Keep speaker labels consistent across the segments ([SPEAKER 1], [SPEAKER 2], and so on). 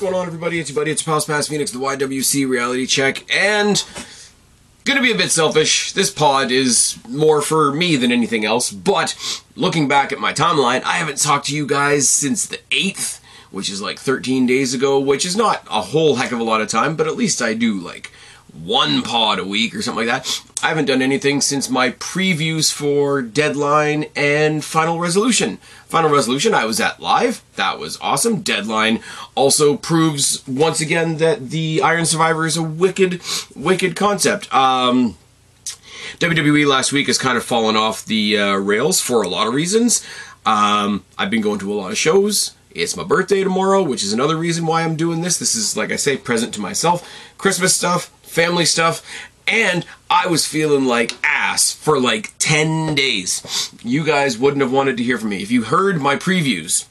[SPEAKER 1] going on, everybody? It's your buddy, it's your pal Spaz Phoenix, the YWC Reality Check, and gonna be a bit selfish. This pod is more for me than anything else, but looking back at my timeline, I haven't talked to you guys since the 8th, which is like 13 days ago, which is not a whole heck of a lot of time, but at least I do like one pod a week or something like that. I haven't done anything since my previews for Deadline and Final Resolution. Final Resolution, I was at live. That was awesome. Deadline also proves once again that the Iron Survivor is a wicked, wicked concept. Um, WWE last week has kind of fallen off the uh, rails for a lot of reasons. Um, I've been going to a lot of shows. It's my birthday tomorrow, which is another reason why I'm doing this. This is, like I say, present to myself. Christmas stuff, family stuff, and I was feeling like ass for like 10 days. You guys wouldn't have wanted to hear from me. If you heard my previews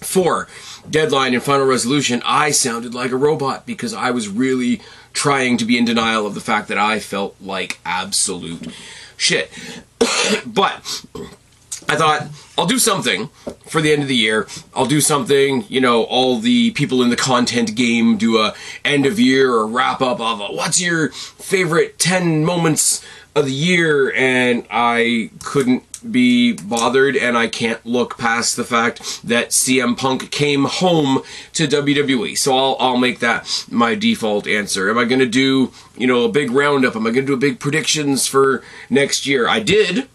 [SPEAKER 1] for Deadline and Final Resolution, I sounded like a robot because I was really trying to be in denial of the fact that I felt like absolute shit. but I thought I'll do something for the end of the year. I'll do something, you know, all the people in the content game do a end of year or wrap up of a, what's your favorite 10 moments of the year and I couldn't be bothered and I can't look past the fact that CM Punk came home to WWE. So I'll I'll make that my default answer. Am I going to do, you know, a big roundup? Am I going to do a big predictions for next year? I did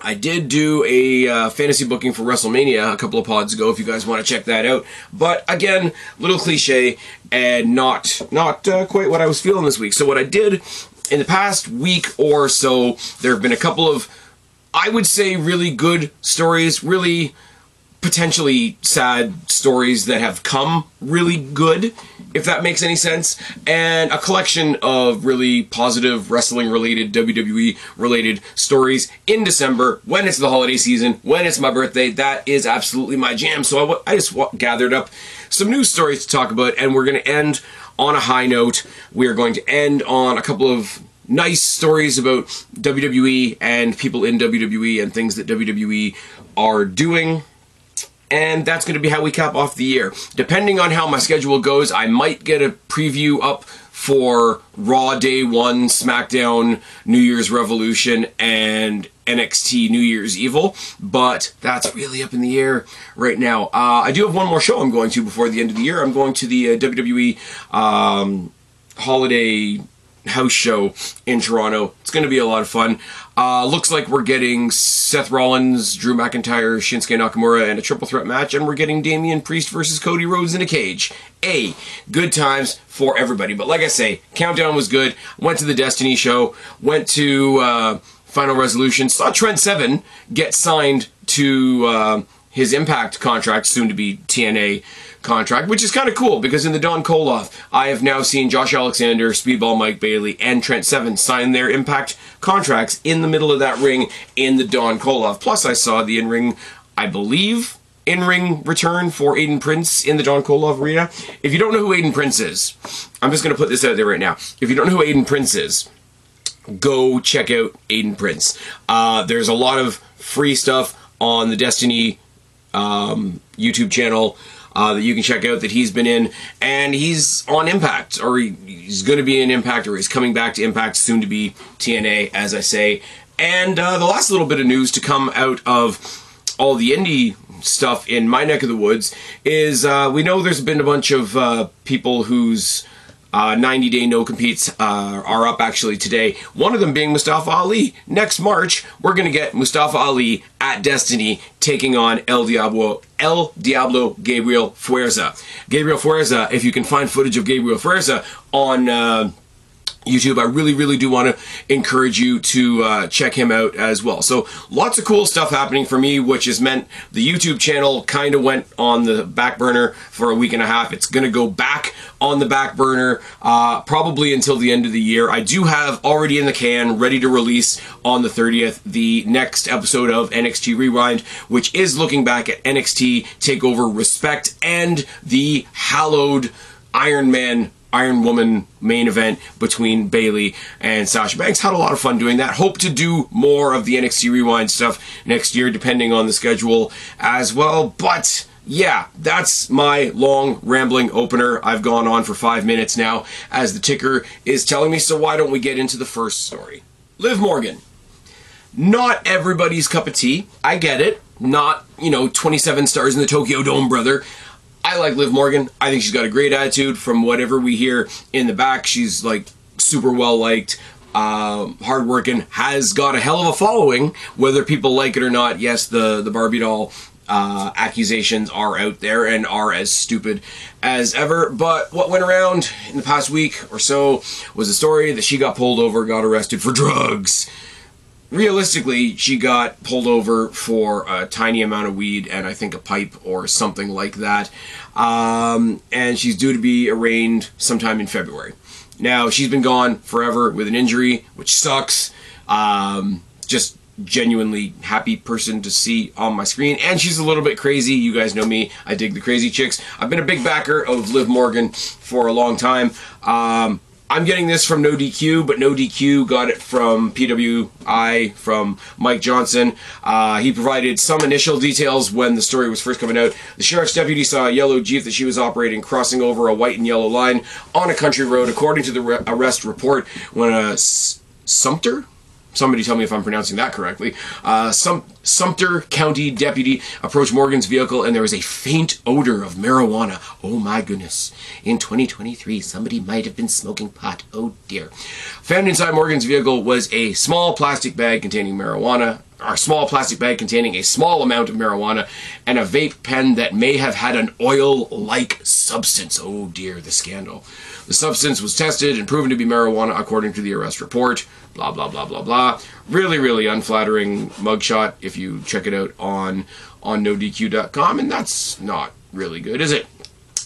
[SPEAKER 1] I did do a uh, fantasy booking for WrestleMania a couple of pods ago. If you guys want to check that out, but again, little cliche and not not uh, quite what I was feeling this week. So what I did in the past week or so, there have been a couple of, I would say, really good stories, really potentially sad stories that have come really good, if that makes any sense, and a collection of really positive wrestling related, WWE related stories in December when it's the holiday season, when it's my birthday. That is absolutely my jam. So I, w- I just w- gathered up some news stories to talk about, and we're going to end on a high note. We are going to end on a couple of nice stories about WWE and people in WWE and things that WWE are doing and that's going to be how we cap off the year. Depending on how my schedule goes, I might get a preview up for Raw Day 1, SmackDown, New Year's Revolution, and NXT New Year's Evil, but that's really up in the air right now. Uh, I do have one more show I'm going to before the end of the year. I'm going to the uh, WWE um, Holiday house show in Toronto. It's going to be a lot of fun. Uh, looks like we're getting Seth Rollins, Drew McIntyre, Shinsuke Nakamura, and a triple threat match, and we're getting Damian Priest versus Cody Rhodes in a cage. A good times for everybody. But like I say, countdown was good. Went to the Destiny show. Went to uh, Final Resolution. Saw Trent Seven get signed to uh, his Impact contract, soon to be TNA contract, which is kind of cool because in the Don Kolov, I have now seen Josh Alexander, Speedball Mike Bailey, and Trent Seven sign their Impact contracts in the middle of that ring in the Don Kolov. Plus, I saw the in ring, I believe, in ring return for Aiden Prince in the Don Kolov arena. If you don't know who Aiden Prince is, I'm just going to put this out there right now. If you don't know who Aiden Prince is, go check out Aiden Prince. Uh, there's a lot of free stuff on the Destiny um, YouTube channel uh, that you can check out that he's been in, and he's on Impact, or he, he's going to be in Impact, or he's coming back to Impact, soon to be TNA, as I say. And uh, the last little bit of news to come out of all the indie stuff in my neck of the woods is uh, we know there's been a bunch of uh, people whose uh, 90 day no competes uh, are up actually today. One of them being Mustafa Ali. Next March, we're going to get Mustafa Ali at Destiny taking on El Diablo, El Diablo Gabriel Fuerza. Gabriel Fuerza, if you can find footage of Gabriel Fuerza on. Uh, YouTube. I really, really do want to encourage you to uh, check him out as well. So, lots of cool stuff happening for me, which has meant the YouTube channel kind of went on the back burner for a week and a half. It's going to go back on the back burner uh, probably until the end of the year. I do have already in the can, ready to release on the 30th, the next episode of NXT Rewind, which is looking back at NXT TakeOver Respect and the hallowed Iron Man Iron Woman main event between Bayley and Sasha Banks. Had a lot of fun doing that. Hope to do more of the NXT Rewind stuff next year, depending on the schedule as well. But yeah, that's my long rambling opener. I've gone on for five minutes now as the ticker is telling me, so why don't we get into the first story? Liv Morgan. Not everybody's cup of tea. I get it. Not, you know, 27 stars in the Tokyo Dome, brother. I like Liv Morgan. I think she's got a great attitude. From whatever we hear in the back, she's like super well liked, uh, hardworking, has got a hell of a following, whether people like it or not. Yes, the the Barbie doll uh, accusations are out there and are as stupid as ever. But what went around in the past week or so was a story that she got pulled over, got arrested for drugs. Realistically, she got pulled over for a tiny amount of weed and I think a pipe or something like that. Um, and she's due to be arraigned sometime in February. Now, she's been gone forever with an injury, which sucks. Um, just genuinely happy person to see on my screen. And she's a little bit crazy. You guys know me. I dig the crazy chicks. I've been a big backer of Liv Morgan for a long time. Um, I'm getting this from No DQ, but No DQ got it from PWI, from Mike Johnson. Uh, he provided some initial details when the story was first coming out. The sheriff's deputy saw a yellow Jeep that she was operating crossing over a white and yellow line on a country road, according to the re- arrest report, when a S- Sumter? Somebody tell me if I'm pronouncing that correctly. Uh, Sum- Sumter County deputy approached Morgan's vehicle and there was a faint odor of marijuana. Oh my goodness. In 2023, somebody might have been smoking pot. Oh dear. Found inside Morgan's vehicle was a small plastic bag containing marijuana, or a small plastic bag containing a small amount of marijuana, and a vape pen that may have had an oil like substance. Oh dear, the scandal. The substance was tested and proven to be marijuana according to the arrest report blah blah blah blah blah. Really, really unflattering mugshot if you check it out on on nodq.com, and that's not really good, is it?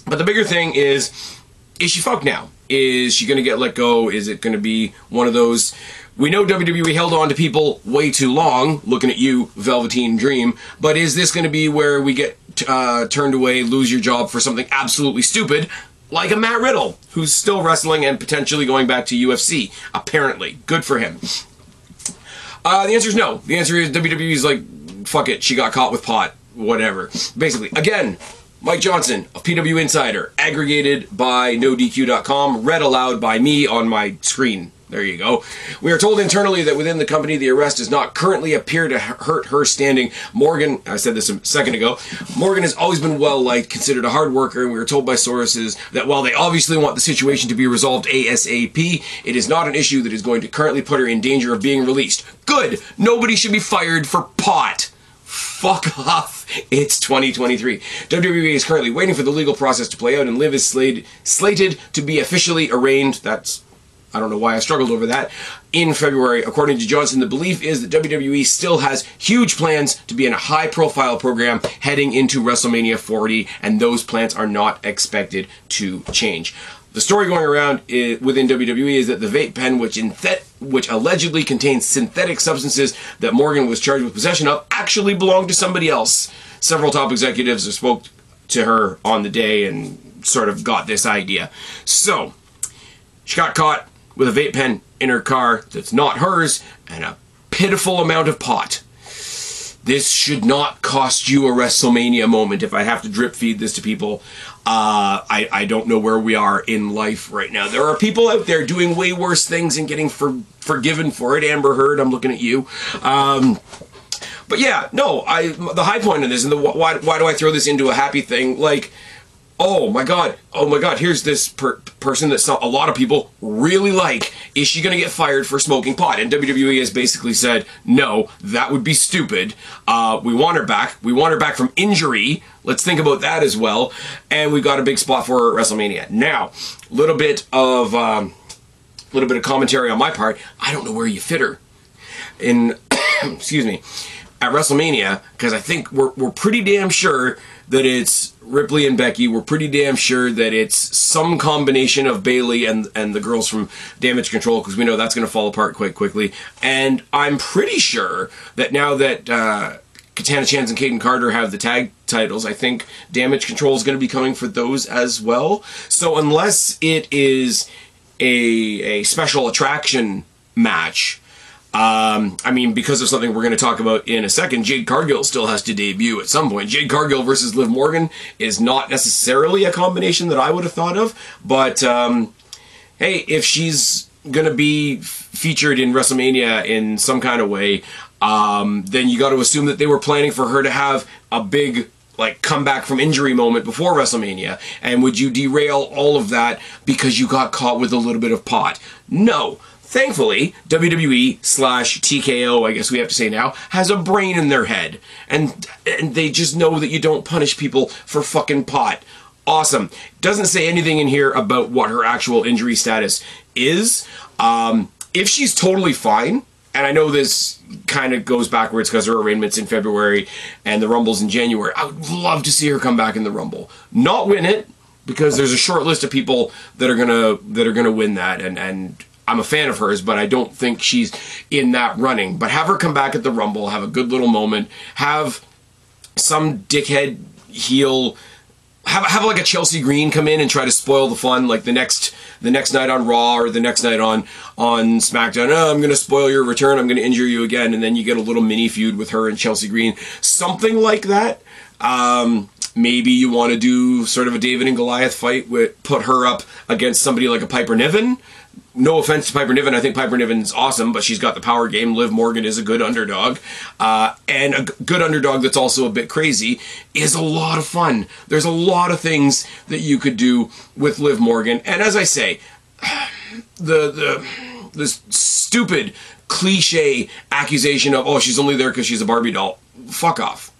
[SPEAKER 1] But the bigger thing is, is she fucked now? Is she gonna get let go? Is it gonna be one of those? We know WWE held on to people way too long. Looking at you, Velveteen Dream. But is this going to be where we get uh, turned away, lose your job for something absolutely stupid, like a Matt Riddle, who's still wrestling and potentially going back to UFC. Apparently, good for him. Uh, the answer is no. The answer is WWE's like, fuck it, she got caught with pot, whatever. Basically, again, Mike Johnson of PW Insider, aggregated by NoDQ.com, read aloud by me on my screen there you go. We are told internally that within the company, the arrest does not currently appear to hurt her standing. Morgan, I said this a second ago, Morgan has always been well liked, considered a hard worker, and we are told by sources that while they obviously want the situation to be resolved ASAP, it is not an issue that is going to currently put her in danger of being released. Good! Nobody should be fired for pot! Fuck off. It's 2023. WWE is currently waiting for the legal process to play out, and Liv is slated, slated to be officially arraigned. That's I don't know why I struggled over that. In February, according to Johnson, the belief is that WWE still has huge plans to be in a high profile program heading into WrestleMania 40, and those plans are not expected to change. The story going around is, within WWE is that the vape pen, which, in th- which allegedly contains synthetic substances that Morgan was charged with possession of, actually belonged to somebody else. Several top executives spoke to her on the day and sort of got this idea. So, she got caught with a vape pen in her car that's not hers and a pitiful amount of pot. This should not cost you a WrestleMania moment. If I have to drip feed this to people, uh, I, I don't know where we are in life right now. There are people out there doing way worse things and getting for, forgiven for it. Amber Heard, I'm looking at you. Um, but yeah, no, I the high point of this and the why why do I throw this into a happy thing? Like oh my god, oh my god, here's this per- person that a lot of people really like. Is she going to get fired for smoking pot? And WWE has basically said, no, that would be stupid. Uh, we want her back. We want her back from injury. Let's think about that as well. And we've got a big spot for WrestleMania. Now, a little bit of. um, little bit of commentary on my part. I don't know where you fit her in. excuse me at WrestleMania because I think we're, we're pretty damn sure that it's Ripley and Becky. We're pretty damn sure that it's some combination of Bayley and and the girls from Damage Control because we know that's going to fall apart quite quickly. And I'm pretty sure that now that uh, Katana Chance and Kayden Carter have the tag titles, I think Damage Control is going to be coming for those as well. So unless it is a a special attraction match Um, I mean, because of something we're going to talk about in a second, Jade Cargill still has to debut at some point. Jade Cargill versus Liv Morgan is not necessarily a combination that I would have thought of, but um, hey, if she's going to be featured in WrestleMania in some kind of way, um, then you got to assume that they were planning for her to have a big like comeback from injury moment before WrestleMania? And would you derail all of that because you got caught with a little bit of pot? No. Thankfully, WWE slash TKO, I guess we have to say now, has a brain in their head. And, and they just know that you don't punish people for fucking pot. Awesome. Doesn't say anything in here about what her actual injury status is. Um, if she's totally fine, and I know this kind of goes backwards because her arraignment's in February and the Rumble's in January. I would love to see her come back in the Rumble, not win it because there's a short list of people that are gonna that are gonna win that, and and I'm a fan of hers, but I don't think she's in that running. But have her come back at the Rumble, have a good little moment, have some dickhead heel have have like a Chelsea Green come in and try to spoil the fun like the next the next night on Raw or the next night on on SmackDown. Oh, I'm to spoil your return. I'm to injure you again, and then you get a little mini feud with her and Chelsea Green, something like that. Um, maybe you want to do sort of a David and Goliath fight with put her up against somebody like a Piper Niven no offense to Piper Niven, I think Piper Niven's awesome, but she's got the power game. Liv Morgan is a good underdog, uh, and a good underdog that's also a bit crazy is a lot of fun. There's a lot of things that you could do with Liv Morgan, and as I say, the the this stupid cliche accusation of oh she's only there because she's a Barbie doll. Fuck off.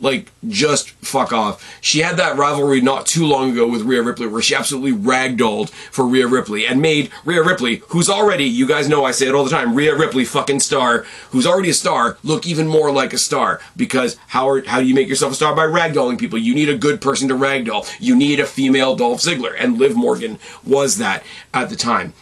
[SPEAKER 1] Like, just fuck off. She had that rivalry not too long ago with Rhea Ripley where she absolutely ragdolled for Rhea Ripley and made Rhea Ripley, who's already, you guys know I say it all the time, Rhea Ripley fucking star, who's already a star, look even more like a star. Because how, are, how do you make yourself a star? By ragdolling people. You need a good person to ragdoll. You need a female Dolph Ziggler. And Liv Morgan was that at the time.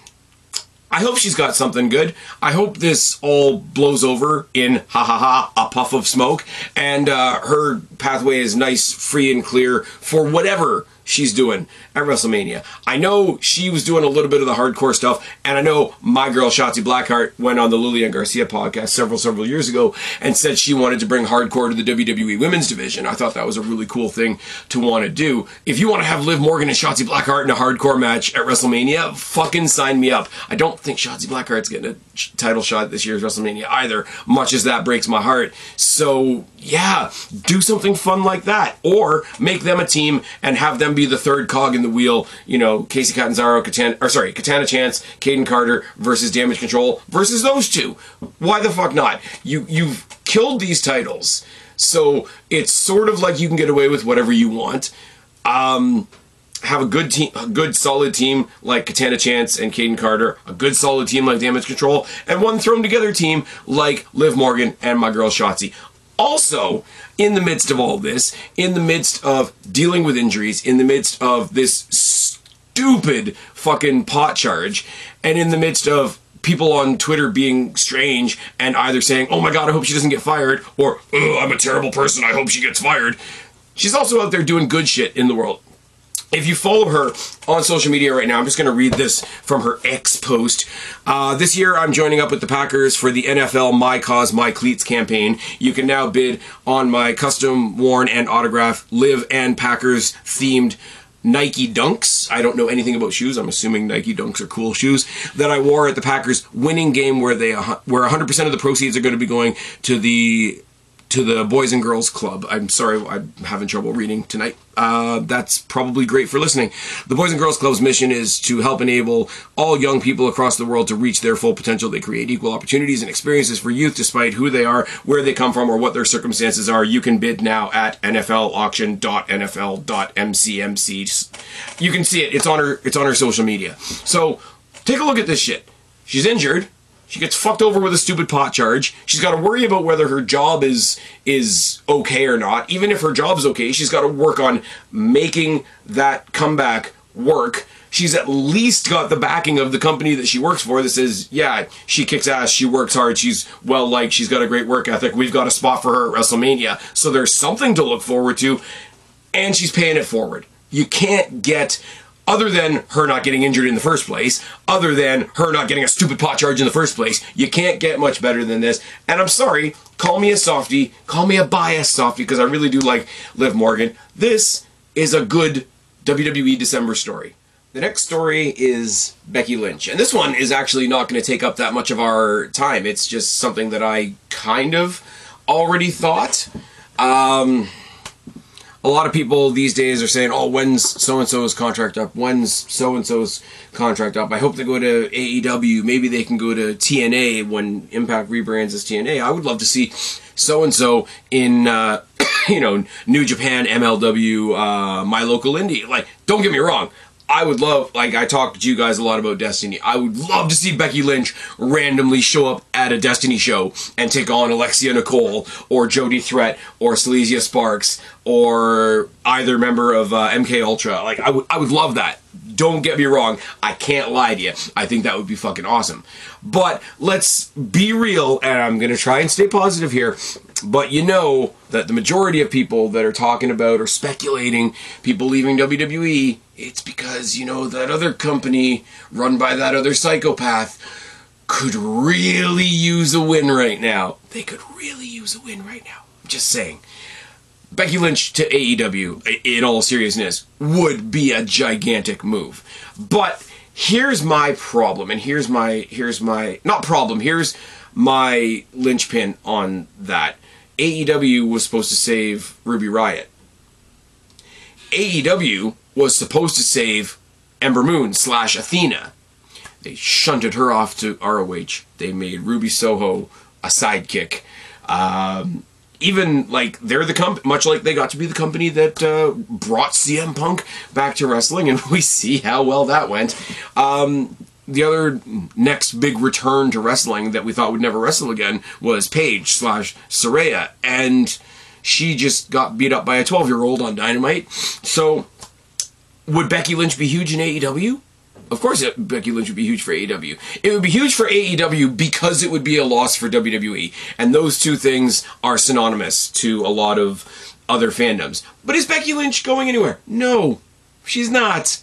[SPEAKER 1] I hope she's got something good. I hope this all blows over in ha ha ha a puff of smoke, and uh, her pathway is nice, free, and clear for whatever she's doing at WrestleMania. I know she was doing a little bit of the hardcore stuff, and I know my girl Shotzi Blackheart went on the Lillian Garcia podcast several, several years ago and said she wanted to bring hardcore to the WWE women's division. I thought that was a really cool thing to want to do. If you want to have Liv Morgan and Shotzi Blackheart in a hardcore match at WrestleMania, fucking sign me up. I don't think Shotzi Blackheart's getting a title shot this year's WrestleMania either, much as that breaks my heart. So, yeah, do something fun like that. Or make them a team and have them be the third cog in the wheel. You know, Kacy Catanzaro, Katana, or sorry, Katana Chance, Kayden Carter versus Damage Control versus those two. Why the fuck not? You you've killed these titles, so it's sort of like you can get away with whatever you want. Um, have a good team, a good solid team like Katana Chance and Kayden Carter, a good solid team like Damage Control, and one thrown together team like Liv Morgan and my girl Shotzi. Also, in the midst of all this, in the midst of dealing with injuries, in the midst of this stupid fucking pot charge, and in the midst of people on Twitter being strange and either saying, oh my god, I hope she doesn't get fired, or, oh, I'm a terrible person, I hope she gets fired. She's also out there doing good shit in the world if you follow her on social media right now, I'm just going to read this from her ex post. Uh, this year, I'm joining up with the Packers for the NFL My Cause, My Cleats campaign. You can now bid on my custom worn and autograph Liv and Packers themed Nike Dunks. I don't know anything about shoes. I'm assuming Nike Dunks are cool shoes that I wore at the Packers winning game where they where 100% of the proceeds are going to be going to the to the Boys and Girls Club. I'm sorry, I'm having trouble reading tonight. Uh, that's probably great for listening. The Boys and Girls Club's mission is to help enable all young people across the world to reach their full potential. They create equal opportunities and experiences for youth despite who they are, where they come from, or what their circumstances are. You can bid now at nflauction.nfl.mcmc. You can see it. It's on her. It's on her social media. So take a look at this shit. She's injured. She gets fucked over with a stupid pot charge. She's got to worry about whether her job is is okay or not. Even if her job's okay, she's got to work on making that comeback work. She's at least got the backing of the company that she works for that says, yeah, she kicks ass, she works hard, she's well liked, she's got a great work ethic. We've got a spot for her at WrestleMania. So there's something to look forward to, and she's paying it forward. You can't get other than her not getting injured in the first place, other than her not getting a stupid pot charge in the first place. You can't get much better than this. And I'm sorry, call me a softy, call me a biased softy, because I really do like Liv Morgan. This is a good WWE December story. The next story is Becky Lynch. And this one is actually not going to take up that much of our time. It's just something that I kind of already thought. Um, a lot of people these days are saying, "Oh, when's so and so's contract up? When's so and so's contract up?" I hope they go to AEW. Maybe they can go to TNA when Impact rebrands as TNA. I would love to see so and so in, uh, you know, New Japan, MLW, uh, my local indie. Like, don't get me wrong. I would love, like I talked to you guys a lot about Destiny. I would love to see Becky Lynch randomly show up at a Destiny show and take on Alexia Nicole or Jody Threat or Silesia Sparks or either member of uh, MK Ultra. Like I would, I would love that. Don't get me wrong. I can't lie to you. I think that would be fucking awesome. But let's be real, and I'm gonna try and stay positive here. But you know that the majority of people that are talking about or speculating people leaving WWE, it's because, you know, that other company run by that other psychopath could really use a win right now. They could really use a win right now. I'm just saying. Becky Lynch to AEW, in all seriousness, would be a gigantic move. But here's my problem, and here's my here's my not problem. Here's my linchpin on that. AEW was supposed to save Ruby Riot. AEW was supposed to save Ember Moon slash Athena. They shunted her off to ROH. They made Ruby Soho a sidekick. Um, even like they're the company, much like they got to be the company that uh, brought CM Punk back to wrestling, and we see how well that went. Um, the other next big return to wrestling that we thought would never wrestle again was Paige slash Saraya, and she just got beat up by a 12 year old on Dynamite. So, would Becky Lynch be huge in AEW? Of course, it, Becky Lynch would be huge for AEW. It would be huge for AEW because it would be a loss for WWE, and those two things are synonymous to a lot of other fandoms. But is Becky Lynch going anywhere? No, she's not.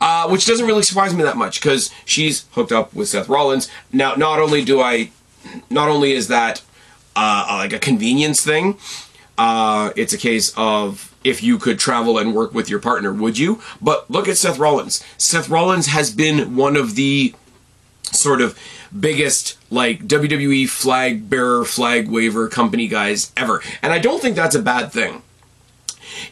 [SPEAKER 1] Uh, which doesn't really surprise me that much because she's hooked up with Seth Rollins. Now, not only do I, not only is that uh, like a convenience thing, uh, it's a case of if you could travel and work with your partner, would you? But look at Seth Rollins. Seth Rollins has been one of the sort of biggest like WWE flag bearer, flag waver company guys ever. And I don't think that's a bad thing.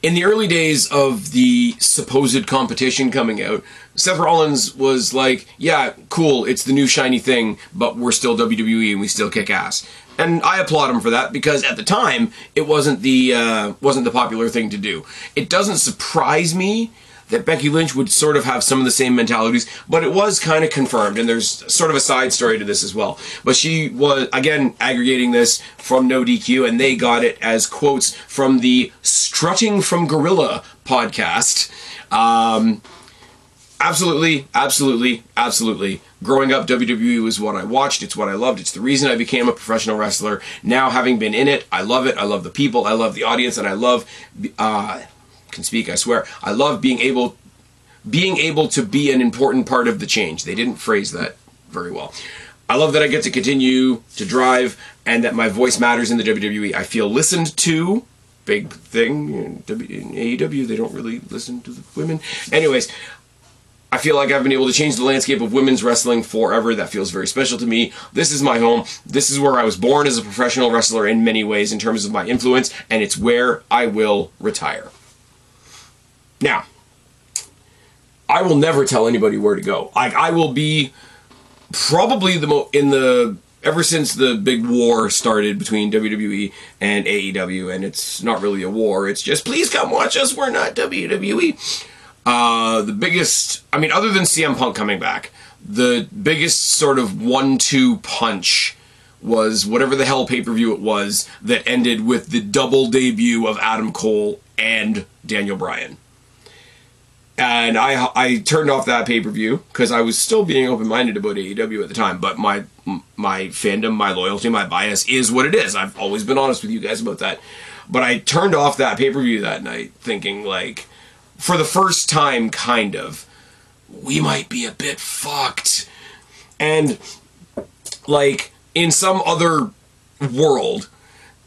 [SPEAKER 1] In the early days of the supposed competition coming out, Seth Rollins was like, yeah, cool, it's the new shiny thing, but we're still WWE and we still kick ass and I applaud him for that because at the time it wasn't the uh, wasn't the popular thing to do. It doesn't surprise me that Becky Lynch would sort of have some of the same mentalities, but it was kind of confirmed, and there's sort of a side story to this as well. But she was again aggregating this from No DQ, and they got it as quotes from the Strutting from Gorilla podcast. Um, absolutely, absolutely, absolutely. Growing up, WWE was what I watched. It's what I loved. It's the reason I became a professional wrestler. Now, having been in it, I love it. I love the people. I love the audience, and I love. Uh, can speak. I swear. I love being able, being able to be an important part of the change. They didn't phrase that very well. I love that I get to continue to drive, and that my voice matters in the WWE. I feel listened to big thing in AEW. They don't really listen to the women. Anyways, I feel like I've been able to change the landscape of women's wrestling forever. That feels very special to me. This is my home. This is where I was born as a professional wrestler in many ways in terms of my influence, and it's where I will retire. Now, I will never tell anybody where to go. Like I will be probably the most in the ever since the big war started between WWE and AEW, and it's not really a war. It's just please come watch us. We're not WWE. Uh, the biggest, I mean, other than CM Punk coming back, the biggest sort of one-two punch was whatever the hell pay-per-view it was that ended with the double debut of Adam Cole and Daniel Bryan. And I I turned off that pay-per-view because I was still being open-minded about AEW at the time, but my my fandom, my loyalty, my bias is what it is. I've always been honest with you guys about that. But I turned off that pay-per-view that night thinking like for the first time, kind of, we might be a bit fucked. And like in some other world,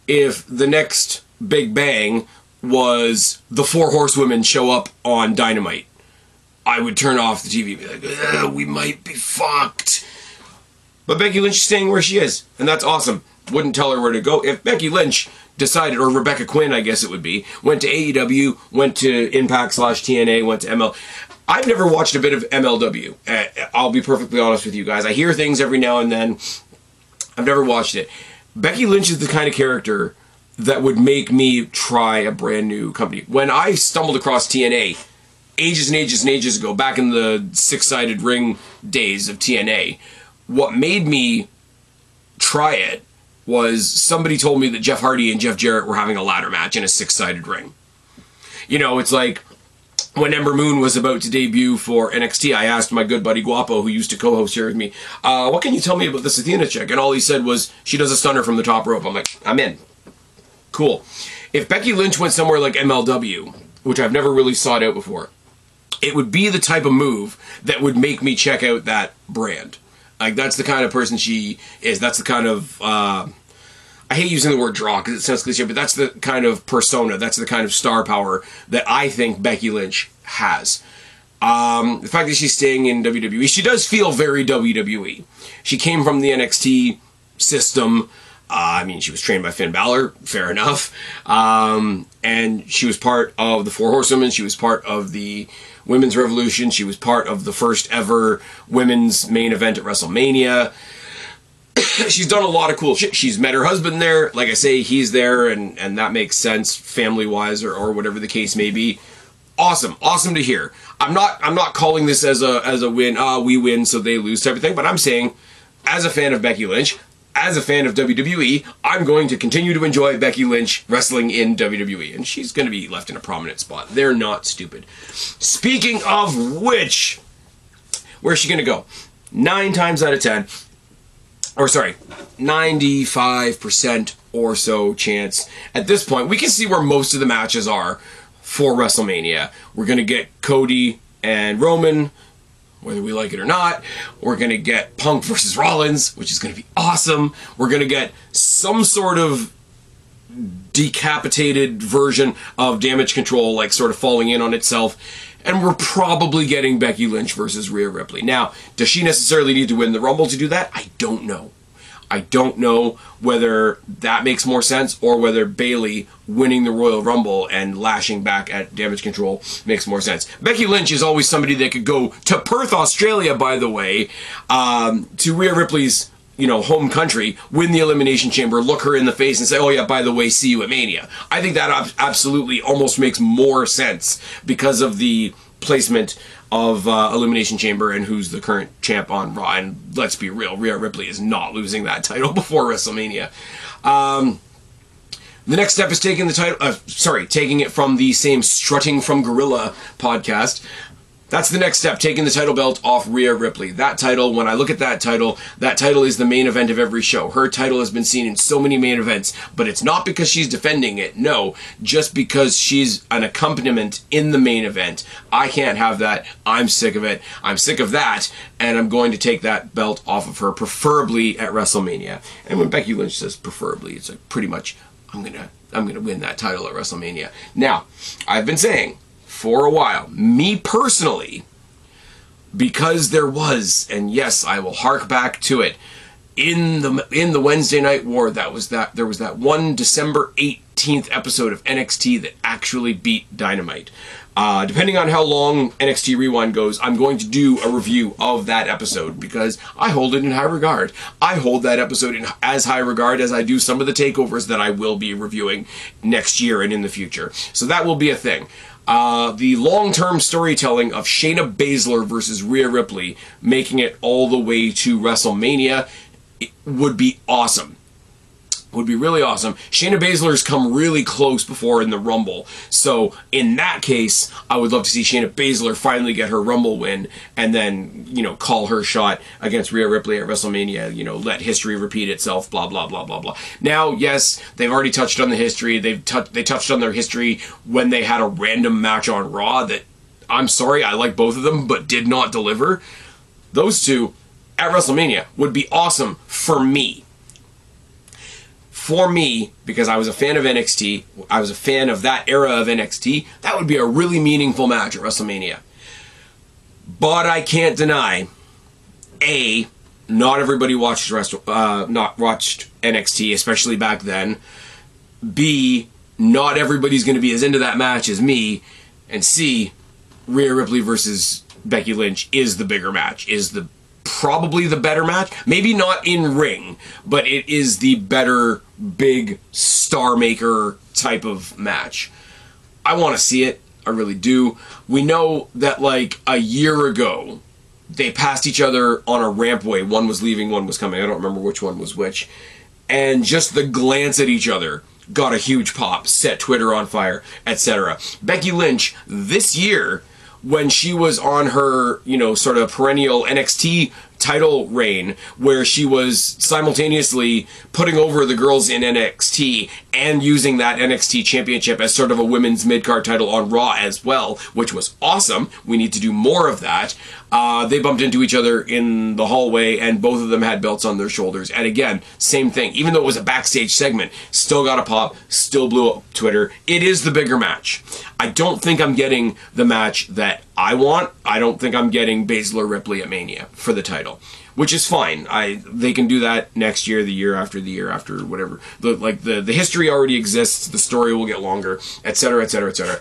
[SPEAKER 1] if the next Big Bang was the four horsewomen show up on Dynamite, I would turn off the TV and be like, we might be fucked. But Becky Lynch is staying where she is, and that's awesome. Wouldn't tell her where to go. If Becky Lynch decided, or Rebecca Quinn, I guess it would be, went to AEW, went to Impact slash TNA, went to ML. I've never watched a bit of MLW. Uh, I'll be perfectly honest with you guys. I hear things every now and then. I've never watched it. Becky Lynch is the kind of character that would make me try a brand new company. When I stumbled across TNA ages and ages and ages ago, back in the six sided ring days of TNA, what made me try it was somebody told me that Jeff Hardy and Jeff Jarrett were having a ladder match in a six sided ring. You know, it's like when Ember Moon was about to debut for NXT, I asked my good buddy Guapo, who used to co-host here with me, uh, "What can you tell me about this Athena chick?" And all he said was, "She does a stunner from the top rope." I'm like, "I'm in." Cool. If Becky Lynch went somewhere like MLW, which I've never really sought out before, it would be the type of move that would make me check out that brand. Like that's the kind of person she is. That's the kind of uh, I hate using the word draw because it sounds cliche, but that's the kind of persona, that's the kind of star power that I think Becky Lynch has. Um, the fact that she's staying in WWE, she does feel very WWE. She came from the NXT system. Uh, I mean, she was trained by Finn Balor, fair enough. Um, and she was part of the Four Horsewomen. She was part of the Women's Revolution. She was part of the first ever women's main event at WrestleMania. she's done a lot of cool shit. She's met her husband there. Like I say, he's there, and and that makes sense family wise or, or whatever the case may be. Awesome, awesome to hear. I'm not I'm not calling this as a as a win. Ah, we win, so they lose type of thing. But I'm saying, as a fan of Becky Lynch, as a fan of WWE, I'm going to continue to enjoy Becky Lynch wrestling in WWE, and she's going to be left in a prominent spot. They're not stupid. Speaking of which, where's she going to go? Nine times out of ten, or sorry, 95% or so chance at this point. We can see where most of the matches are for WrestleMania. We're going to get Cody and Roman, whether we like it or not. We're going to get Punk versus Rollins, which is going to be awesome. We're going to get some sort of decapitated version of damage control, like sort of falling in on itself. And we're probably getting Becky Lynch versus Rhea Ripley. Now, does she necessarily need to win the Rumble to do that? I don't know. I don't know whether that makes more sense or whether Bayley winning the Royal Rumble and lashing back at damage control makes more sense. Becky Lynch is always somebody that could go to Perth, Australia, by the way, um, to Rhea Ripley's you know, home country, win the Elimination Chamber, look her in the face and say, oh yeah, by the way, see you at Mania. I think that ab- absolutely almost makes more sense because of the placement of uh, Elimination Chamber and who's the current champ on Raw. And let's be real, Rhea Ripley is not losing that title before WrestleMania. Um, the next step is taking the title, uh, sorry, taking it from the same Strutting from Gorilla podcast. That's the next step, taking the title belt off Rhea Ripley. That title, when I look at that title, that title is the main event of every show. Her title has been seen in so many main events, but it's not because she's defending it. No, just because she's an accompaniment in the main event. I can't have that. I'm sick of it. I'm sick of that, and I'm going to take that belt off of her, preferably at WrestleMania. And when Becky Lynch says preferably, it's like pretty much I'm gonna I'm gonna win that title at WrestleMania. Now, I've been saying for a while. Me personally, because there was, and yes, I will hark back to it. In the in the Wednesday Night War, that was that there was that one December eighteenth episode of NXT that actually beat Dynamite. Uh, depending on how long NXT Rewind goes, I'm going to do a review of that episode because I hold it in high regard. I hold that episode in as high regard as I do some of the takeovers that I will be reviewing next year and in the future. So that will be a thing. Uh, the long-term storytelling of Shayna Baszler versus Rhea Ripley, making it all the way to WrestleMania, would be awesome would be really awesome. Shayna Baszler's come really close before in the Rumble. So in that case, I would love to see Shayna Baszler finally get her Rumble win and then, you know, call her shot against Rhea Ripley at WrestleMania, you know, let history repeat itself, blah blah blah blah blah. Now, yes, they've already touched on the history. They've touched they touched on their history when they had a random match on Raw that I'm sorry, I like both of them, but did not deliver. Those two at WrestleMania would be awesome for me. For me, because I was a fan of NXT, I was a fan of that era of NXT, that would be a really meaningful match at WrestleMania. But I can't deny, A, not everybody watched rest, uh, not watched NXT, especially back then. B, not everybody's going to be as into that match as me. And C, Rhea Ripley versus Becky Lynch is the bigger match, is the probably the better match. Maybe not in ring, but it is the better big star maker type of match. I want to see it. I really do. We know that like a year ago, they passed each other on a rampway. One was leaving, one was coming. I don't remember which one was which. And just the glance at each other got a huge pop, set Twitter on fire, etc. Becky Lynch this year when she was on her, you know, sort of perennial NXT title reign where she was simultaneously putting over the girls in NXT and using that NXT championship as sort of a women's mid card title on Raw as well, which was awesome. We need to do more of that. Uh, they bumped into each other in the hallway, and both of them had belts on their shoulders. And again, same thing. Even though it was a backstage segment, still got a pop, still blew up Twitter. It is the bigger match. I don't think I'm getting the match that I want. I don't think I'm getting Baszler Ripley at Mania for the title, which is fine. I they can do that next year, the year after, the year after, whatever. The like the the history already exists. The story will get longer, etc., etc., etc.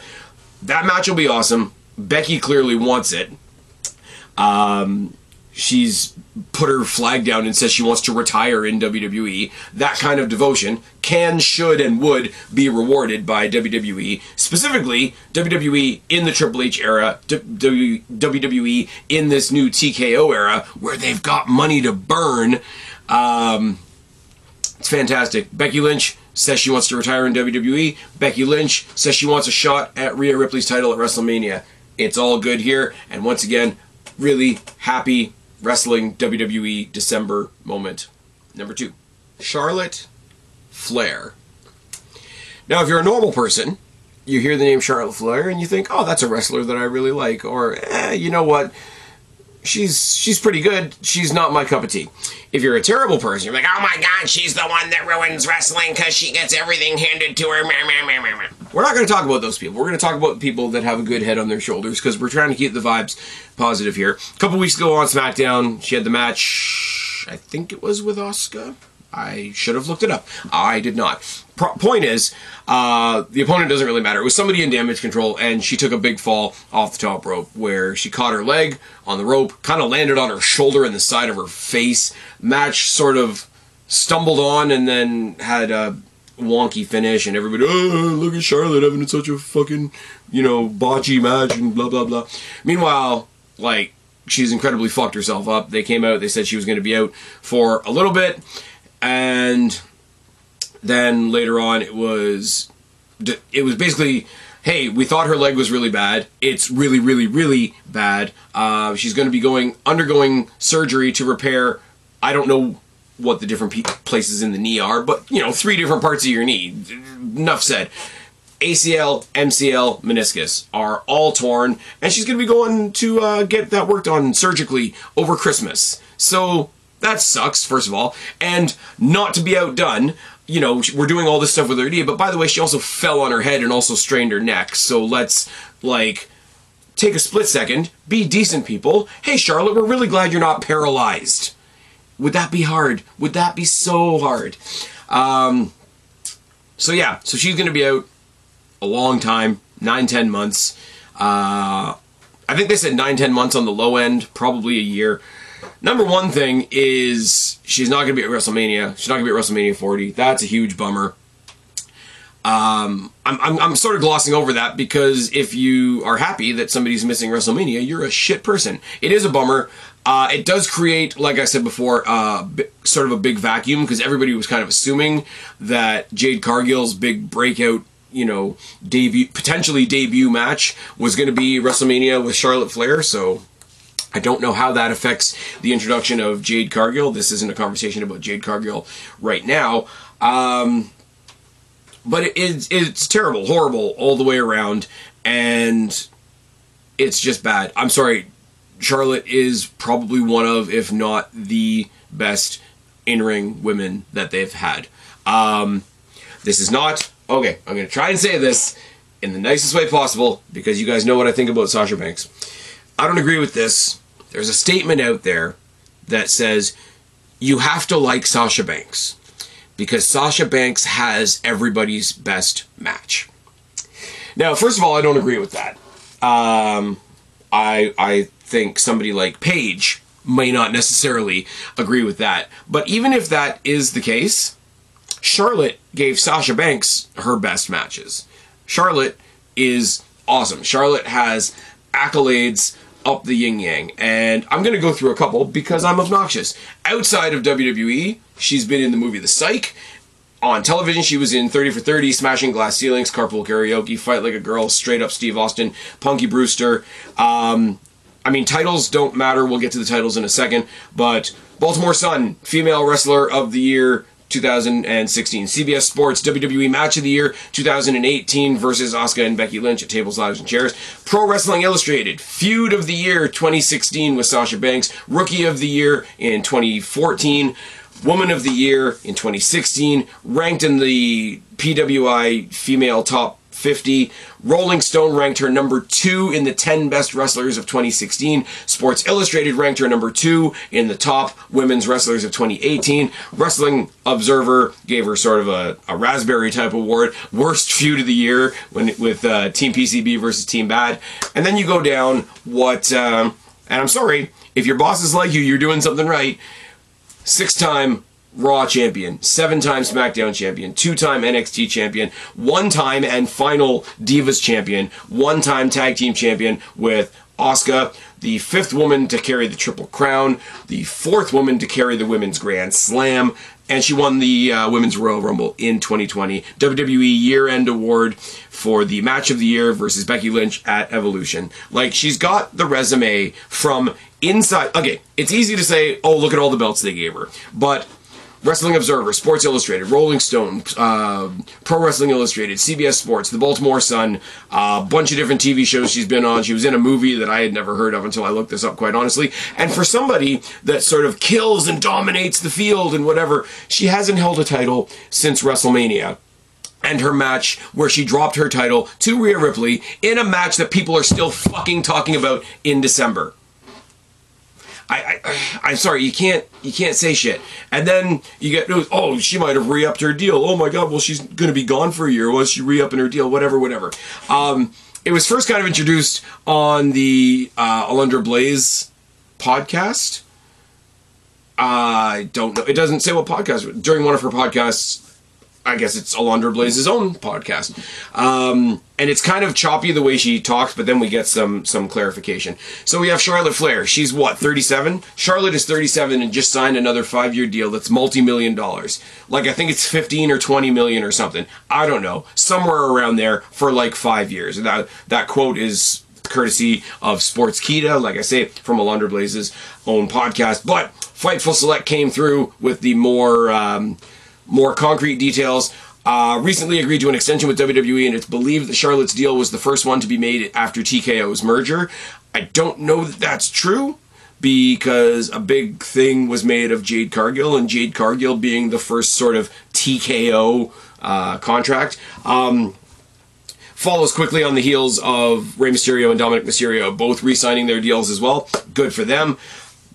[SPEAKER 1] That match will be awesome. Becky clearly wants it. Um, she's put her flag down and says she wants to retire in WWE. That kind of devotion can, should, and would be rewarded by WWE. Specifically, WWE in the Triple H era, WWE in this new TKO era, where they've got money to burn. Um, it's fantastic. Becky Lynch says she wants to retire in WWE. Becky Lynch says she wants a shot at Rhea Ripley's title at WrestleMania. It's all good here. And once again, really happy wrestling WWE December moment. Number two, Charlotte Flair. Now, if you're a normal person, you hear the name Charlotte Flair and you think, oh, that's a wrestler that I really like. Or, eh, you know what? She's she's pretty good. She's not my cup of tea. If you're a terrible person, you're like, oh my god, she's the one that ruins wrestling because she gets everything handed to her. We're not going to talk about those people. We're going to talk about people that have a good head on their shoulders because we're trying to keep the vibes positive here. A couple weeks ago on SmackDown, she had the match. I think it was with Asuka. I should have looked it up. I did not. Point is, uh, the opponent doesn't really matter. It was somebody in damage control, and she took a big fall off the top rope where she caught her leg on the rope, kind of landed on her shoulder and the side of her face. Match sort of stumbled on and then had a wonky finish, and everybody, oh, look at Charlotte having such a fucking, you know, botchy match and blah, blah, blah. Meanwhile, like, she's incredibly fucked herself up. They came out, they said she was going to be out for a little bit and then later on it was it was basically hey we thought her leg was really bad. It's really really really bad. Uh, she's going to be going undergoing surgery to repair i don't know what the different places in the knee are but you know three different parts of your knee. Enough said. Acl mcl meniscus are all torn and she's going to be going to uh, get that worked on surgically over christmas. So that sucks, first of all. And not to be outdone, you know, we're doing all this stuff with her knee, but by the way, she also fell on her head and also strained her neck. So let's, like, take a split second, be decent people. Hey, Charlotte, we're really glad you're not paralyzed. Would that be hard? Would that be so hard? Um, so yeah, so she's going to be out a long time, nine, ten months. Uh, I think they said nine, ten months on the low end, probably a year. Number one thing is she's not going to be at WrestleMania. She's not going to be at WrestleMania 40. That's a huge bummer. Um, I'm, I'm, I'm sort of glossing over that because if you are happy that somebody's missing WrestleMania, you're a shit person. It is a bummer. Uh, it does create, like I said before, uh, sort of a big vacuum because everybody was kind of assuming that Jade Cargill's big breakout, you know, debut, potentially debut match was going to be WrestleMania with Charlotte Flair. So I don't know how that affects the introduction of Jade Cargill. This isn't a conversation about Jade Cargill right now. Um, but it, it's, it's terrible, horrible all the way around. And it's just bad. I'm sorry. Charlotte is probably one of, if not the best in ring women that they've had. Um, this is not, okay, I'm going to try and say this in the nicest way possible because you guys know what I think about Sasha Banks. I don't agree with this. There's a statement out there that says you have to like Sasha Banks because Sasha Banks has everybody's best match. Now, first of all, I don't agree with that. Um, I I think somebody like Paige may not necessarily agree with that. But even if that is the case, Charlotte gave Sasha Banks her best matches. Charlotte is awesome. Charlotte has accolades up the yin yang, and I'm going to go through a couple because I'm obnoxious. Outside of WWE, she's been in the movie The Psych. On television, she was in 30 for 30, Smashing Glass Ceilings, Carpool Karaoke, Fight Like a Girl, Straight Up Steve Austin, Punky Brewster. Um, I mean, titles don't matter. We'll get to the titles in a second. But Baltimore Sun, Female Wrestler of the Year 2016. CBS Sports WWE Match of the Year 2018 versus Asuka and Becky Lynch at Tables, Ladders, and Chairs. Pro Wrestling Illustrated Feud of the Year 2016 with Sasha Banks. Rookie of the Year in 2014. Woman of the Year in 2016. Ranked in the PWI Female Top 50. Rolling Stone ranked her number two in the 10 best wrestlers of 2016. Sports Illustrated ranked her number two in the top women's wrestlers of 2018. Wrestling Observer gave her sort of a, a raspberry type award. Worst feud of the year when with uh, Team PCB versus Team Bad. And then you go down what, um, and I'm sorry, if your boss is like you, you're doing something right. Six time Raw champion, seven time SmackDown champion, two time NXT champion, one time and final Divas champion, one time tag team champion with Asuka, the fifth woman to carry the Triple Crown, the fourth woman to carry the Women's Grand Slam, and she won the uh, Women's Royal Rumble in 2020. WWE Year End Award for the Match of the Year versus Becky Lynch at Evolution. Like, she's got the resume from inside. Okay, it's easy to say, oh, look at all the belts they gave her. But Wrestling Observer, Sports Illustrated, Rolling Stone, uh, Pro Wrestling Illustrated, CBS Sports, The Baltimore Sun, a uh, bunch of different TV shows she's been on. She was in a movie that I had never heard of until I looked this up, quite honestly. And for somebody that sort of kills and dominates the field and whatever, she hasn't held a title since WrestleMania and her match where she dropped her title to Rhea Ripley in a match that people are still fucking talking about in December. I, I am sorry, you can't you can't say shit. And then you get oh she might have re-upped her deal. Oh my god, well she's gonna be gone for a year. Was she re-upping her deal? Whatever, whatever. Um, it was first kind of introduced on the uh, Alundra Blayze podcast. I don't know. It doesn't say what podcast. During one of her podcasts, I guess it's Alundra Blayze's own podcast. Um, and it's kind of choppy the way she talks, but then we get some some clarification. So we have Charlotte Flair. She's what, 37? Charlotte is 37 and just signed another five year deal that's multi million dollars. Like I think it's 15 or 20 million or something. I don't know. Somewhere around there for like five years. That that quote is courtesy of Sportskeeda, like I say, from Alundra Blayze's own podcast. But Fightful Select came through with the more um, more concrete details. Uh, recently agreed to an extension with WWE, and it's believed that Charlotte's deal was the first one to be made after TKO's merger. I don't know that that's true because a big thing was made of Jade Cargill, and Jade Cargill being the first sort of TKO uh, contract. Um, follows quickly on the heels of Rey Mysterio and Dominik Mysterio both re signing their deals as well. Good for them.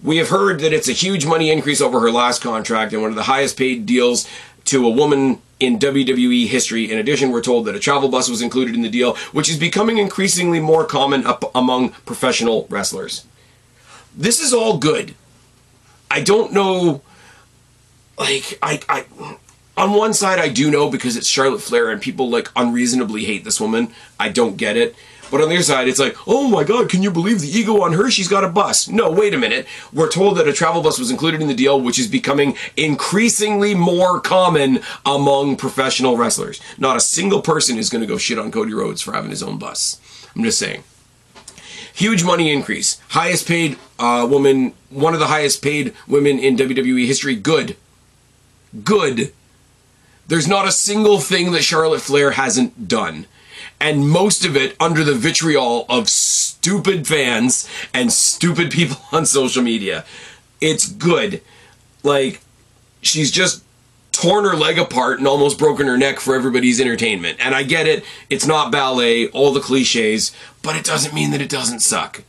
[SPEAKER 1] We have heard that it's a huge money increase over her last contract and one of the highest paid deals to a woman in WWE history. In addition, we're told that a travel bus was included in the deal, which is becoming increasingly more common among professional wrestlers. This is all good. I don't know like I I on one side I do know because it's Charlotte Flair and people like unreasonably hate this woman. I don't get it. But on the other side, it's like, oh my god, can you believe the ego on her? She's got a bus. No, wait a minute. We're told that a travel bus was included in the deal, which is becoming increasingly more common among professional wrestlers. Not a single person is going to go shit on Cody Rhodes for having his own bus. I'm just saying. Huge money increase. Highest paid uh, woman, one of the highest paid women in WWE history. Good. Good. There's not a single thing that Charlotte Flair hasn't done. And most of it under the vitriol of stupid fans and stupid people on social media. It's good. Like, she's just torn her leg apart and almost broken her neck for everybody's entertainment. And I get it, it's not ballet, all the cliches, but it doesn't mean that it doesn't suck.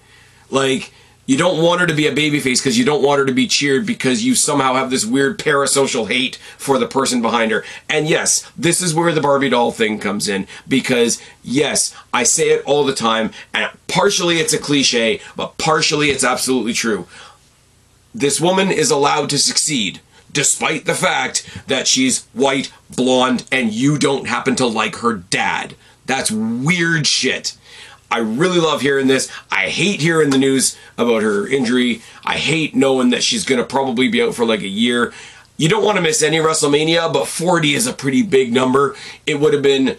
[SPEAKER 1] Like, you don't want her to be a babyface because you don't want her to be cheered because you somehow have this weird parasocial hate for the person behind her. And yes, this is where the Barbie doll thing comes in because yes, I say it all the time and partially it's a cliche, but partially it's absolutely true. This woman is allowed to succeed despite the fact that she's white, blonde, and you don't happen to like her dad. That's weird shit. I really love hearing this. I hate hearing the news about her injury. I hate knowing that she's going to probably be out for like a year. You don't want to miss any WrestleMania, but 40 is a pretty big number. It would have been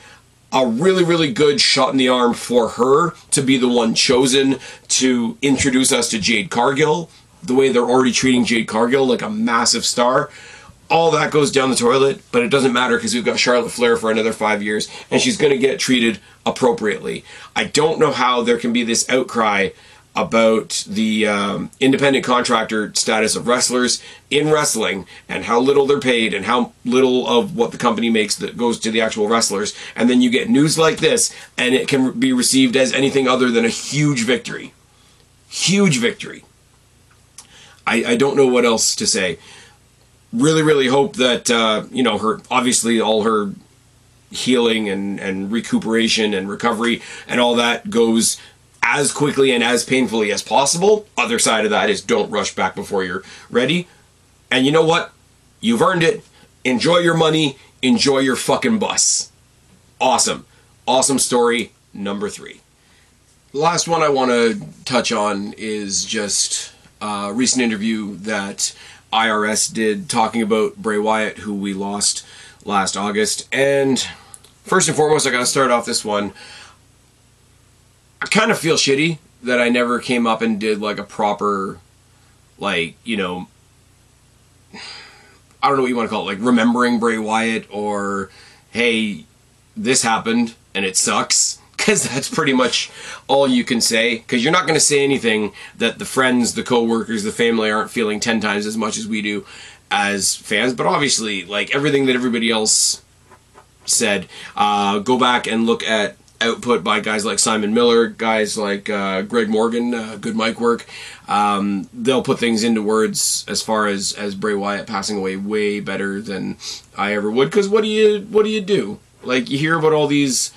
[SPEAKER 1] a really, really good shot in the arm for her to be the one chosen to introduce us to Jade Cargill, the way they're already treating Jade Cargill like a massive star all that goes down the toilet, but it doesn't matter because we've got Charlotte Flair for another five years, and she's going to get treated appropriately. I don't know how there can be this outcry about the um, independent contractor status of wrestlers in wrestling and how little they're paid and how little of what the company makes that goes to the actual wrestlers. And then you get news like this, and it can be received as anything other than a huge victory. Huge victory. I, I don't know what else to say really, really hope that uh, you know her. Obviously, all her healing and and recuperation and recovery and all that goes as quickly and as painfully as possible. Other side of that is don't rush back before you're ready. And you know what? You've earned it. Enjoy your money. Enjoy your fucking bus. Awesome. Awesome story number three. Last one I want to touch on is just a recent interview that IRS did talking about Bray Wyatt, who we lost last August. And first and foremost, I got to start off this one. I kind of feel shitty that I never came up and did like a proper, like, you know, I don't know what you want to call it, like remembering Bray Wyatt or, hey, this happened and it sucks because that's pretty much all you can say. Because you're not going to say anything that the friends, the coworkers, the family aren't feeling ten times as much as we do as fans. But obviously, like everything that everybody else said, uh, go back and look at output by guys like Simon Miller, guys like uh, Greg Morgan, uh, good mic work. Um, they'll put things into words as far as as Bray Wyatt passing away way better than I ever would. Because what do you what do you do? Like you hear about all these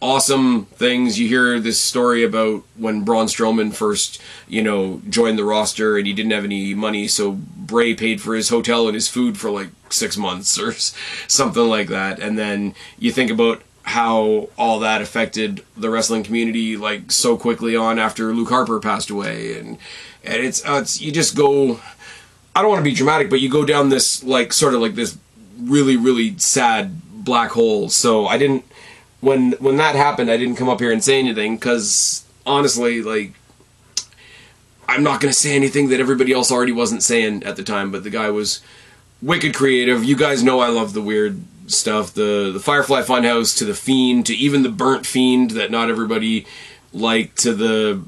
[SPEAKER 1] awesome things. You hear this story about when Braun Strowman first, you know, joined the roster and he didn't have any money, so Bray paid for his hotel and his food for like six months or something like that. And then you think about how all that affected the wrestling community like so quickly on after Luke Harper passed away and and it's, uh, it's you just go I don't want to be dramatic but you go down this like sort of like this really really sad black hole so I didn't when when that happened, I didn't come up here and say anything because honestly, like I'm not to say anything that everybody else already wasn't saying at the time. But the guy was wicked creative. You guys know I love the weird stuff, the the Firefly Funhouse to the Fiend to even the Burnt Fiend that not everybody liked to the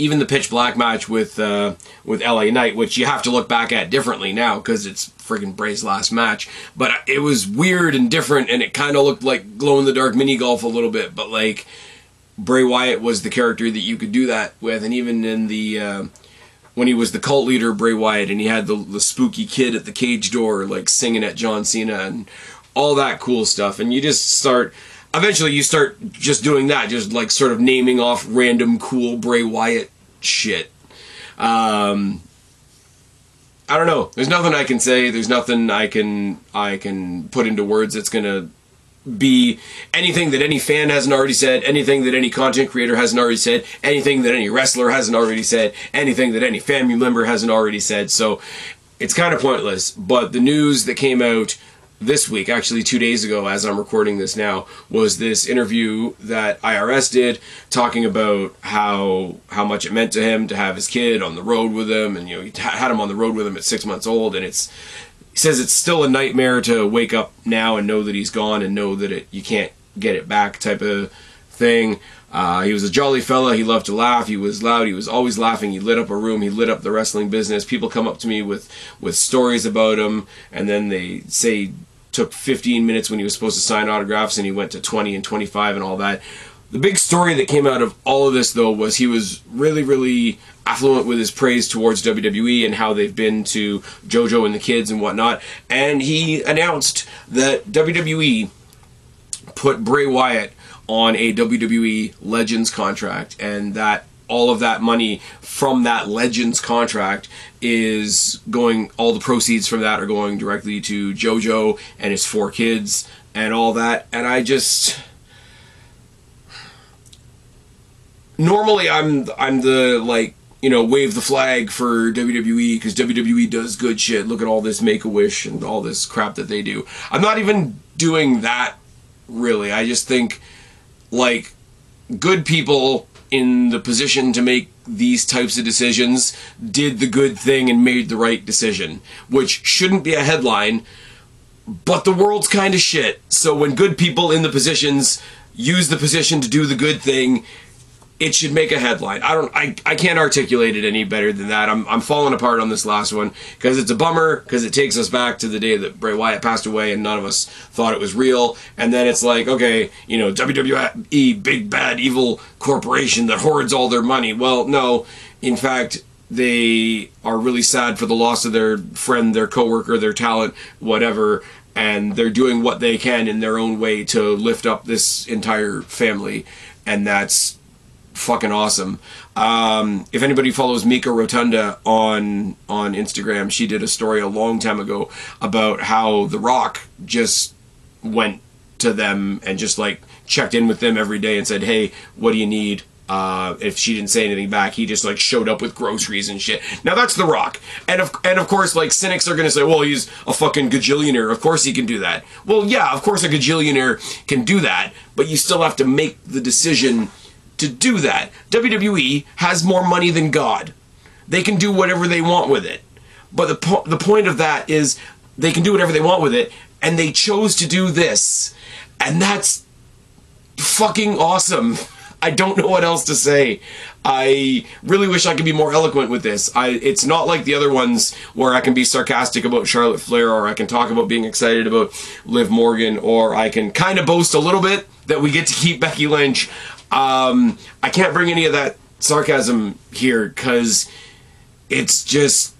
[SPEAKER 1] even the pitch black match with uh, with LA Knight, which you have to look back at differently now because it's friggin' Bray's last match. But it was weird and different, and it kind of looked like glow in the dark mini golf a little bit. But like Bray Wyatt was the character that you could do that with, and even in the uh, when he was the cult leader, Bray Wyatt, and he had the, the spooky kid at the cage door, like singing at John Cena and all that cool stuff, and you just start eventually you start just doing that, just like sort of naming off random cool Bray Wyatt shit. Um, I don't know. There's nothing I can say. There's nothing I can I can put into words that's gonna be anything that any fan hasn't already said, anything that any content creator hasn't already said, anything that any wrestler hasn't already said, anything that any family member hasn't already said. So it's kind of pointless. But the news that came out this week, actually two days ago, as I'm recording this now, was this interview that IRS did talking about how how much it meant to him to have his kid on the road with him, and you know he had him on the road with him at six months old, and it's he says it's still a nightmare to wake up now and know that he's gone and know that it you can't get it back type of thing. Uh, he was a jolly fella. He loved to laugh. He was loud. He was always laughing. He lit up a room. He lit up the wrestling business. People come up to me with with stories about him, and then they say took 15 minutes when he was supposed to sign autographs, and he went to 20 and 25 and all that. The big story that came out of all of this, though, was he was really, really affluent with his praise towards WWE and how they've been to JoJo and the kids and whatnot. And he announced that WWE put Bray Wyatt on a WWE Legends contract, and that all of that money from that Legends contract is going, all the proceeds from that are going directly to JoJo and his four kids and all that. And I just normally I'm I'm the like you know wave the flag for WWE because WWE does good shit. Look at all this Make a Wish and all this crap that they do. I'm not even doing that really. I just think like good people in the position to make these types of decisions did the good thing and made the right decision, which shouldn't be a headline. But the world's kind of shit. So when good people in the positions use the position to do the good thing, it should make a headline. I don't I, I can't articulate it any better than that. I'm I'm falling apart on this last one because it's a bummer because it takes us back to the day that Bray Wyatt passed away and none of us thought it was real. And then it's like, okay, you know, WWE big bad evil corporation that hoards all their money. Well, no, in fact, they are really sad for the loss of their friend, their coworker, their talent, whatever, and they're doing what they can in their own way to lift up this entire family. And that's fucking awesome. Um, if anybody follows Mika Rotunda on on Instagram, she did a story a long time ago about how The Rock just went to them and just like checked in with them every day and said, "Hey, what do you need?" Uh, if she didn't say anything back, he just like showed up with groceries and shit. Now that's The Rock, and of and of course, like cynics are gonna say, well, he's a fucking gajillionaire. Of course he can do that. Well, yeah, of course a gajillionaire can do that, but you still have to make the decision to do that. WWE has more money than God. They can do whatever they want with it. But the, po- the point of that is they can do whatever they want with it, and they chose to do this. And that's fucking awesome. I don't know what else to say. I really wish I could be more eloquent with this. I it's not like the other ones where I can be sarcastic about Charlotte Flair or I can talk about being excited about Liv Morgan or I can kind of boast a little bit that we get to keep Becky Lynch. Um, I can't bring any of that sarcasm here because it's just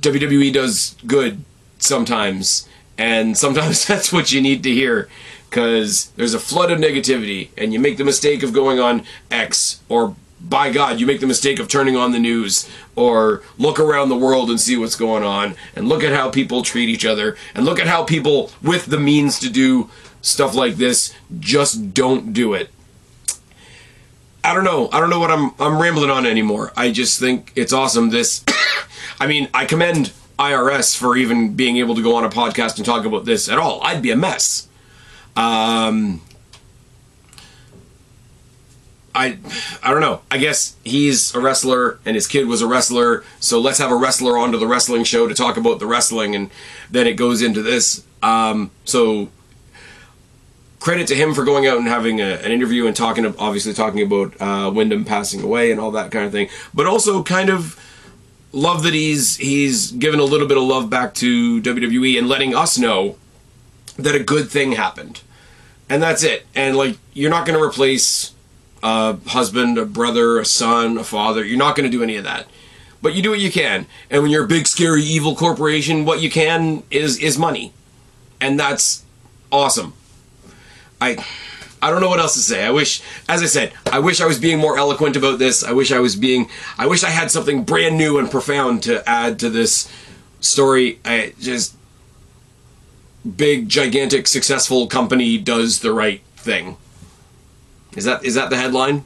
[SPEAKER 1] WWE does good sometimes, and sometimes that's what you need to hear because there's a flood of negativity, and you make the mistake of going on X or by God, you make the mistake of turning on the news or look around the world and see what's going on and look at how people treat each other and look at how people with the means to do stuff like this just don't do it. I don't know. I don't know what I'm I'm rambling on anymore. I just think it's awesome. This, I mean, I commend IRS for even being able to go on a podcast and talk about this at all. I'd be a mess. Um, I I don't know. I guess he's a wrestler and his kid was a wrestler, so let's have a wrestler onto the wrestling show to talk about the wrestling, and then it goes into this. Um, so credit to him for going out and having a, an interview and talking, obviously talking about uh, Windham passing away and all that kind of thing, but also kind of love that he's he's given a little bit of love back to WWE and letting us know that a good thing happened, and that's it. And like you're not going to replace a husband, a brother, a son, a father. You're not going to do any of that. But you do what you can. And when you're a big, scary, evil corporation, what you can is is money, and that's awesome. I I don't know what else to say. I wish, as I said, I wish I was being more eloquent about this. I wish I was being, I wish I had something brand new and profound to add to this story. I just, big, gigantic, successful company does the right thing. Is that is that the headline?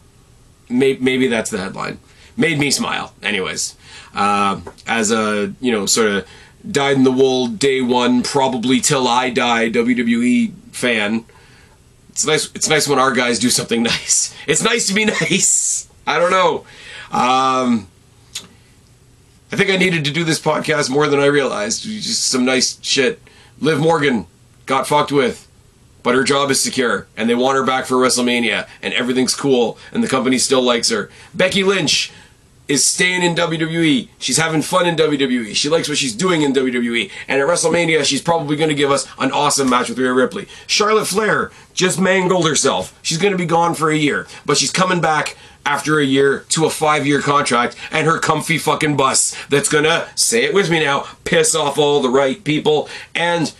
[SPEAKER 1] Maybe, maybe that's the headline. Made me smile. Anyways, uh, as a you know sort of dyed in the wool day one, probably till I die WWE fan it's nice. It's nice when our guys do something nice. It's nice to be nice. I don't know. Um, I think I needed to do this podcast more than I realized. Just some nice shit. Liv Morgan got fucked with. but her job is secure, and they want her back for WrestleMania, and everything's cool, and the company still likes her. Becky Lynch is staying in WWE. She's having fun in WWE. She likes what she's doing in WWE. And at WrestleMania, she's probably going to give us an awesome match with Rhea Ripley. Charlotte Flair just mangled herself. She's going to be gone for a year, but she's coming back after a year to a five year contract and her comfy fucking bus that's gonna, say it with me now, piss off all the right people. And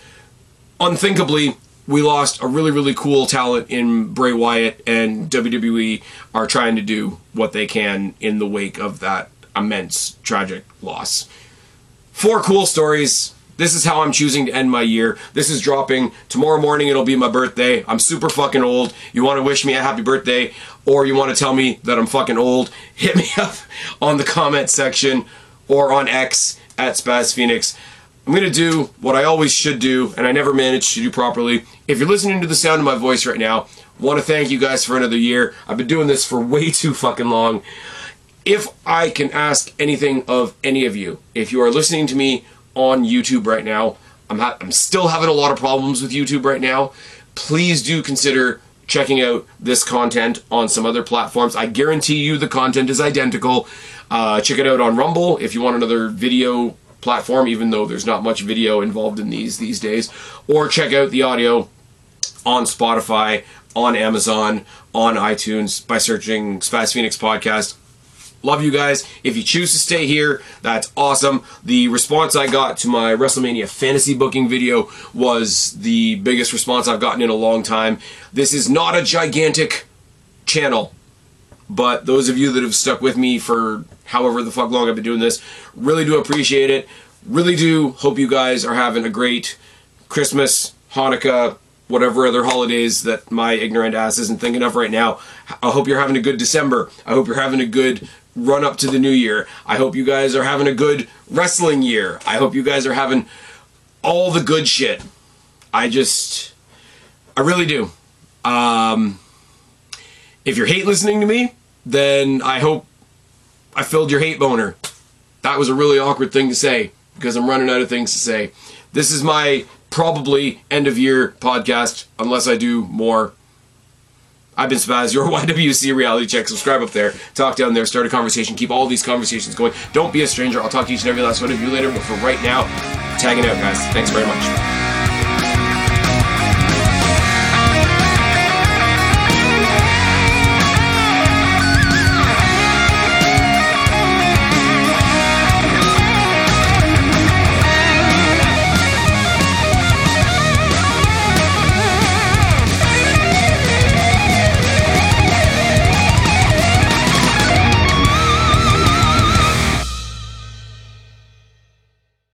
[SPEAKER 1] unthinkably, we lost a really, really cool talent in Bray Wyatt, and WWE are trying to do what they can in the wake of that immense tragic loss. Four cool stories. This is how I'm choosing to end my year. This is dropping tomorrow morning. It'll be my birthday. I'm super fucking old. You want to wish me a happy birthday, or you want to tell me that I'm fucking old? Hit me up on the comment section or on X at Spaz Phoenix. I'm going to do what I always should do, and I never managed to do properly. If you're listening to the sound of my voice right now, want to thank you guys for another year. I've been doing this for way too fucking long. If I can ask anything of any of you, if you are listening to me on YouTube right now, I'm, ha- I'm still having a lot of problems with YouTube right now. Please do consider checking out this content on some other platforms. I guarantee you the content is identical. Uh, check it out on Rumble if you want another video platform, even though there's not much video involved in these these days. Or check out the audio on Spotify, on Amazon, on iTunes by searching Spaz Phoenix Podcast. Love you guys. If you choose to stay here, that's awesome. The response I got to my WrestleMania fantasy booking video was the biggest response I've gotten in a long time. This is not a gigantic channel, but those of you that have stuck with me for however the fuck long I've been doing this, really do appreciate it. Really do hope you guys are having a great Christmas, Hanukkah, whatever other holidays that my ignorant ass isn't thinking of right now. I hope you're having a good December. I hope you're having a good run up to the new year. I hope you guys are having a good wrestling year. I hope you guys are having all the good shit. I just, I really do. Um, if you're hate listening to me, then I hope I filled your hate boner. That was a really awkward thing to say because I'm running out of things to say. This is my probably end of year podcast unless I do more. I've been Spaz, your YWC reality check. Subscribe up there, talk down there, start a conversation, keep all these conversations going. Don't be a stranger. I'll talk to each and every last one of you later, but for right now, tagging out, guys. Thanks very much.